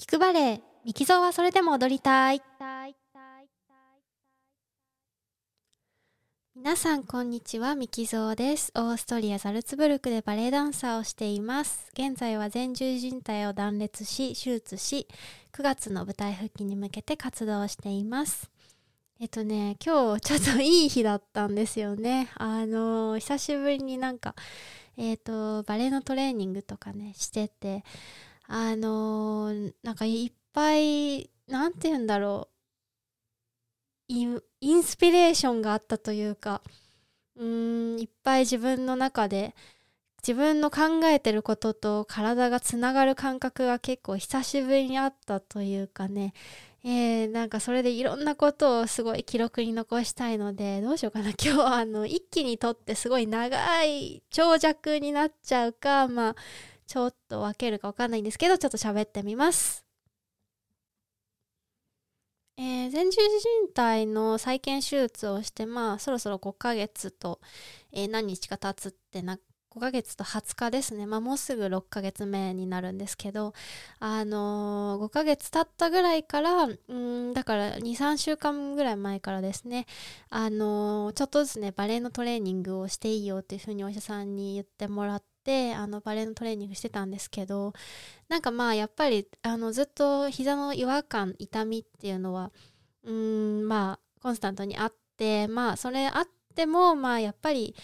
聞くバレエミキゾーはそれでも踊りたい。皆さんこんにちはミキゾーです。オーストリアザルツブルクでバレエダンサーをしています。現在は前十靭帯を断裂し手術し9月の舞台復帰に向けて活動しています。えっとね今日ちょっといい日だったんですよね。あの久しぶりになんかえっ、とバレエのトレーニングとかねしててあのー、なんかいっぱい何て言うんだろう。インスピレーションがあったというかうんいっぱい自分の中で自分の考えてることと体がつながる感覚が結構久しぶりにあったというかね。えー、なんかそれでいろんなことをすごい記録に残したいのでどうしようかな。今日はあの一気にとってすごい長い長尺になっちゃうかまあちょっと分けるか分かんないんですけどちょっと喋ってみます。えー、前十字靭帯の再建手術をしてまあそろそろ5ヶ月と、えー、何日か経つってな5ヶ月と20日ですね、まあ、もうすぐ6ヶ月目になるんですけど、あのー、5ヶ月経ったぐらいからうんだから23週間ぐらい前からですね、あのー、ちょっとずつねバレエのトレーニングをしていいよっていうふうにお医者さんに言ってもらってってあのバレエのトレーニングしてたんですけどなんかまあやっぱりあのずっと膝の違和感痛みっていうのはうんまあコンスタントにあってまあそれあってもまあやっぱり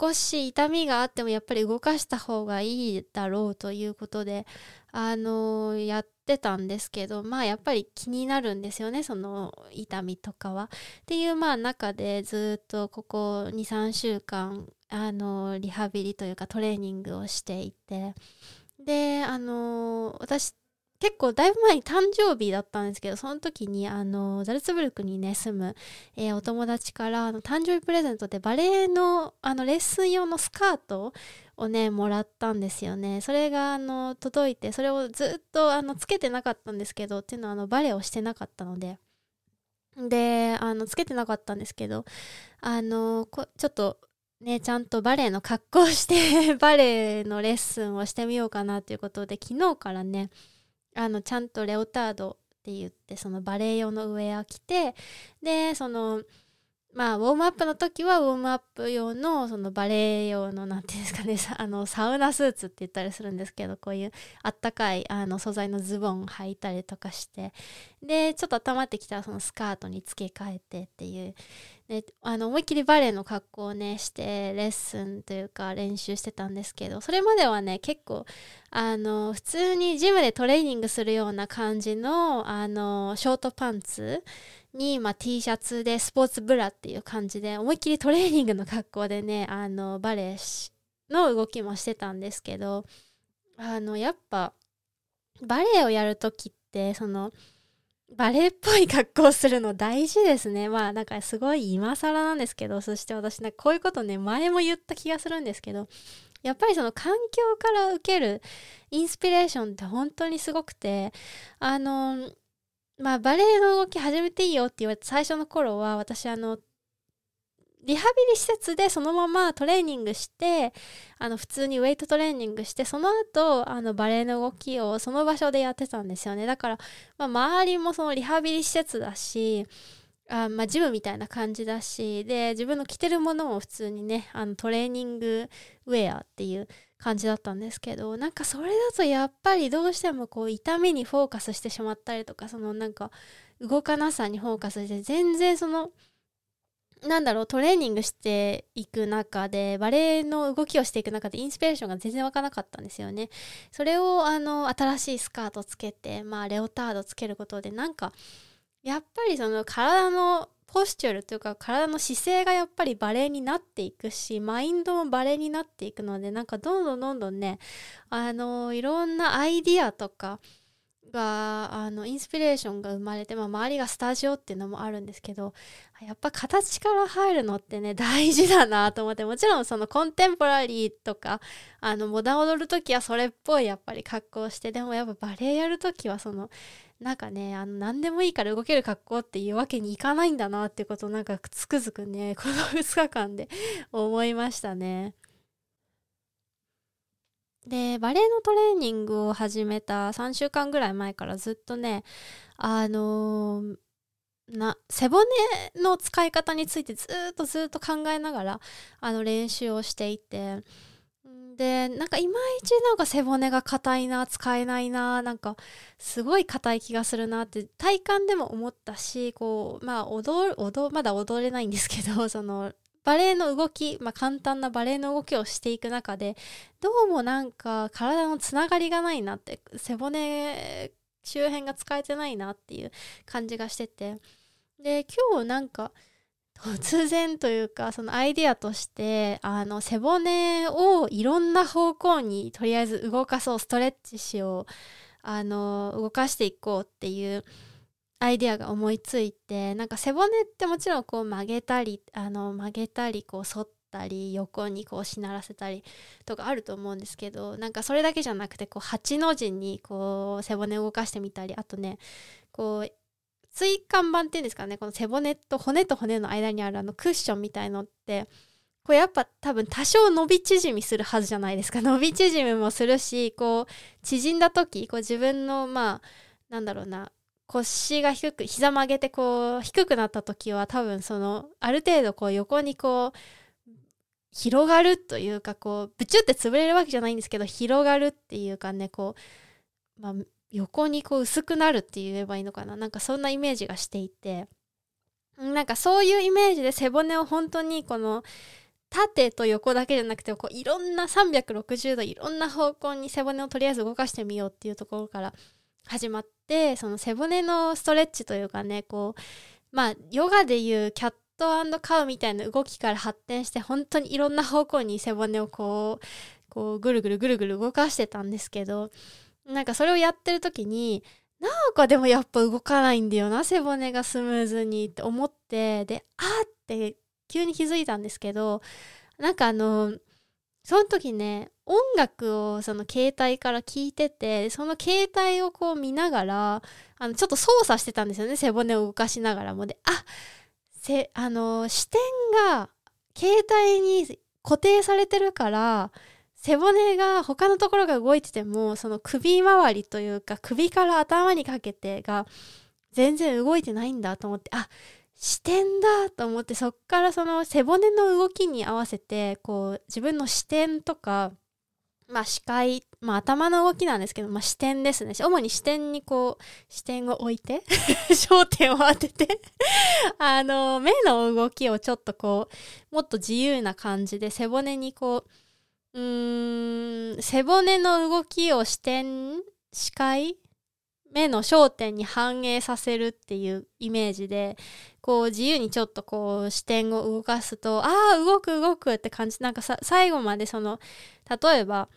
少し痛みがあってもやっぱり動かした方がいいだろうということであのやってたんですけどまあやっぱり気になるんですよねその痛みとかは。っていうまあ中でずっとここ23週間あのリハビリというかトレーニングをしていて。であの私結構だいぶ前に誕生日だったんですけどその時にあのザルツブルクにね住む、えー、お友達からあの誕生日プレゼントでバレエのあのレッスン用のスカートをねもらったんですよね。それがあの届いてそれをずっとあのつけてなかったんですけどっていうのはあのバレエをしてなかったので。であのつけてなかったんですけどあのこちょっとね、ちゃんとバレエの格好をして バレエのレッスンをしてみようかなということで昨日からねあのちゃんとレオタードって言ってそのバレエ用のウェア着てでそのまあ、ウォームアップの時はウォームアップ用のそのバレエ用の何ていうんですかね あのサウナスーツって言ったりするんですけどこういうあったかいあの素材のズボン履いたりとかしてでちょっと温まってきたらそのスカートに付け替えてっていう。であの思いっきりバレエの格好をねしてレッスンというか練習してたんですけどそれまではね結構あの普通にジムでトレーニングするような感じのあのショートパンツに、まあ、T シャツでスポーツブラっていう感じで思いっきりトレーニングの格好でね あのバレエの動きもしてたんですけどあのやっぱバレエをやる時ってそのバレエっぽい格好するの大事ですね。まあなんかすごい今更なんですけど、そして私なんかこういうことね、前も言った気がするんですけど、やっぱりその環境から受けるインスピレーションって本当にすごくて、あの、まあ、バレエの動き始めていいよって言われて最初の頃は私あのリハビリ施設でそのままトレーニングしてあの普通にウェイトトレーニングしてその後あのバレエの動きをその場所でやってたんですよね。だから、まあ、周りもそのリハビリ施設だしあまあ、ジムみたいな感じだしで自分の着てるものも普通にねあのトレーニングウェアっていう感じだったんですけどなんかそれだとやっぱりどうしてもこう痛みにフォーカスしてしまったりとかそのなんか動かなさにフォーカスして全然そのなんだろうトレーニングしていく中でバレエの動きをしていく中でインスピレーションが全然湧かなかったんですよね。それをあの新しいスカートつけてまあレオタードつけることでなんかやっぱりその体のポスチュールというか体の姿勢がやっぱりバレエになっていくしマインドもバレエになっていくのでなんかどんどんどんどんねあのいろんなアイディアとかがあのインスピレーションが生まれて、まあ、周りがスタジオっていうのもあるんですけどやっぱ形から入るのってね大事だなと思ってもちろんそのコンテンポラリーとかあのモダン踊る時はそれっぽいやっぱり格好してでもやっぱバレエやる時はそのなんかねあの何でもいいから動ける格好っていうわけにいかないんだなってことをなんかつくづくね この2日間で 思いましたね。でバレエのトレーニングを始めた3週間ぐらい前からずっとねあのーな背骨の使い方についてずっとずっと考えながらあの練習をしていてでなんかいまいちなんか背骨が硬いな使えないななんかすごい硬い気がするなって体感でも思ったしこうまあ踊る踊まだ踊れないんですけど そのバレエの動き、まあ、簡単なバレエの動きをしていく中でどうもなんか体のつながりがないなって背骨周辺が使えてないなっていう感じがしてて。で今日なんか突然というかそのアイデアとしてあの背骨をいろんな方向にとりあえず動かそうストレッチしようあの動かしていこうっていうアイデアが思いついてなんか背骨ってもちろんこう曲げたりあの曲げたりこう反ったり横にこうしならせたりとかあると思うんですけどなんかそれだけじゃなくてこう8の字にこう背骨を動かしてみたりあとねこう椎間板っていうんですかねこの背骨と骨と骨の間にあるあのクッションみたいのってこれやっぱ多分多少伸び縮みするはずじゃないですか。伸び縮みもするしこう縮んだ時こう自分のまあなんだろうな腰が低く膝曲げてこう低くなった時は多分そのある程度こう横にこう広がるというかこうブチュって潰れるわけじゃないんですけど広がるっていうかねこう、まあ、横にこう薄くなるって言えばいいのかな？なんかそんなイメージがしていて。なんかそういうイメージで背骨を本当にこの縦と横だけじゃなくてこういろんな360度いろんな方向に背骨をとりあえず動かしてみようっていうところから始まってその背骨のストレッチというかねこうまあヨガでいうキャットカウみたいな動きから発展して本当にいろんな方向に背骨をこうこうぐるぐるぐるぐる動かしてたんですけどなんかそれをやってる時になんかでもやっぱ動かないんだよな背骨がスムーズにって思ってであって急に気づいたんですけどなんかあのその時ね音楽をその携帯から聞いててその携帯をこう見ながらあのちょっと操作してたんですよね背骨を動かしながらもで。あせあの視点が携帯に固定されてるから背骨が他のところが動いててもその首周りというか首から頭にかけてが全然動いてないんだと思ってあ視点だと思ってそっからその背骨の動きに合わせてこう自分の視点とかまあ視界、まあ頭の動きなんですけど、まあ視点ですね。主に視点にこう、視点を置いて 焦点を当てて あの、目の動きをちょっとこう、もっと自由な感じで背骨にこう、うーん、背骨の動きを視点、視界目の焦点に反映させるっていうイメージでこう自由にちょっとこう視点を動かすとああ動く動くって感じ。なんかさ最後までその例えば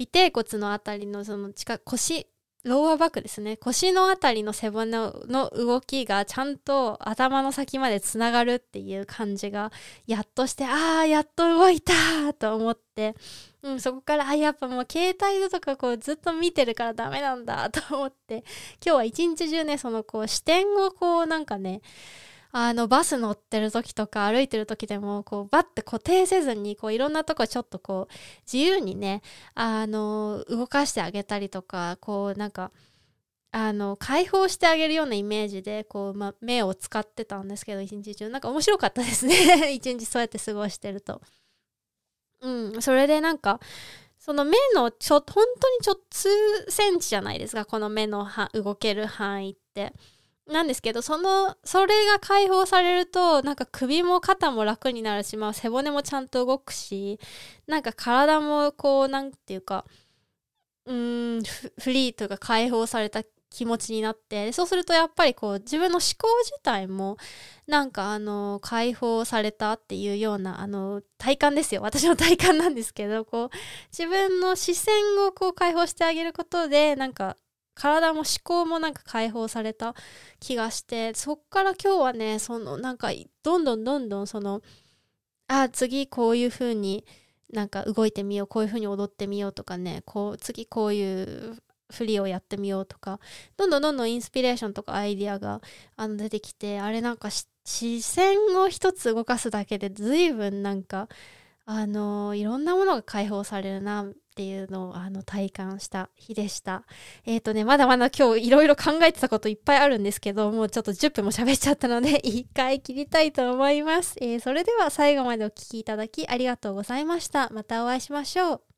尾てい骨のあたりのその近腰ローアバックですね。腰のあたりの背骨の動きがちゃんと頭の先までつながるっていう感じがやっとしてああやっと動いたと思って、うん、そこからあやっぱもう携帯とかこうずっと見てるからダメなんだと思って。今日は一日中ねそのこう視点をこうなんかねあのバス乗ってる時とか歩いてる時でもこうバッて固定せずにこういろんなとこちょっとこう自由にねあの動かしてあげたりとかこうなんかあの解放してあげるようなイメージでこう、ま、目を使ってたんですけど一日中。なんか面白かったですね。一日そうやって過ごしてると。うんそれでなんかその目のちょ本当にちょっと数センチじゃないですか。この目の動ける範囲って。なんですけどそのそれが解放されるとなんか首も肩も楽になるし、まあ、背骨もちゃんと動くしなんか体もこうなんていうかうんフリーというか解放された気持ちになってそうするとやっぱりこう自分の思考自体もなんかあの解放されたっていうようなあの体感ですよ。私の体感なんですけどこう自分の視線をこう解放してあげることでなんか体も思考もなんか解放された気がしてそっから今日はねそのなんかどんどんどんどんそのあ次こういう風になんか動いてみようこういう風に踊ってみようとかねこう次こういう振りをやってみようとかどんどんどんどんインスピレーションとかアイディアがあの出てきてあれなんか視線を一つ動かすだけで随分なんかあのいろんなものが解放されるなっていうのをあの体感した日でした。えっ、ー、とね、まだまだ今日いろいろ考えてたこといっぱいあるんですけど、もうちょっと10分も喋っちゃったので、一回切りたいと思います。えー、それでは最後までお聴きいただきありがとうございました。またお会いしましょう。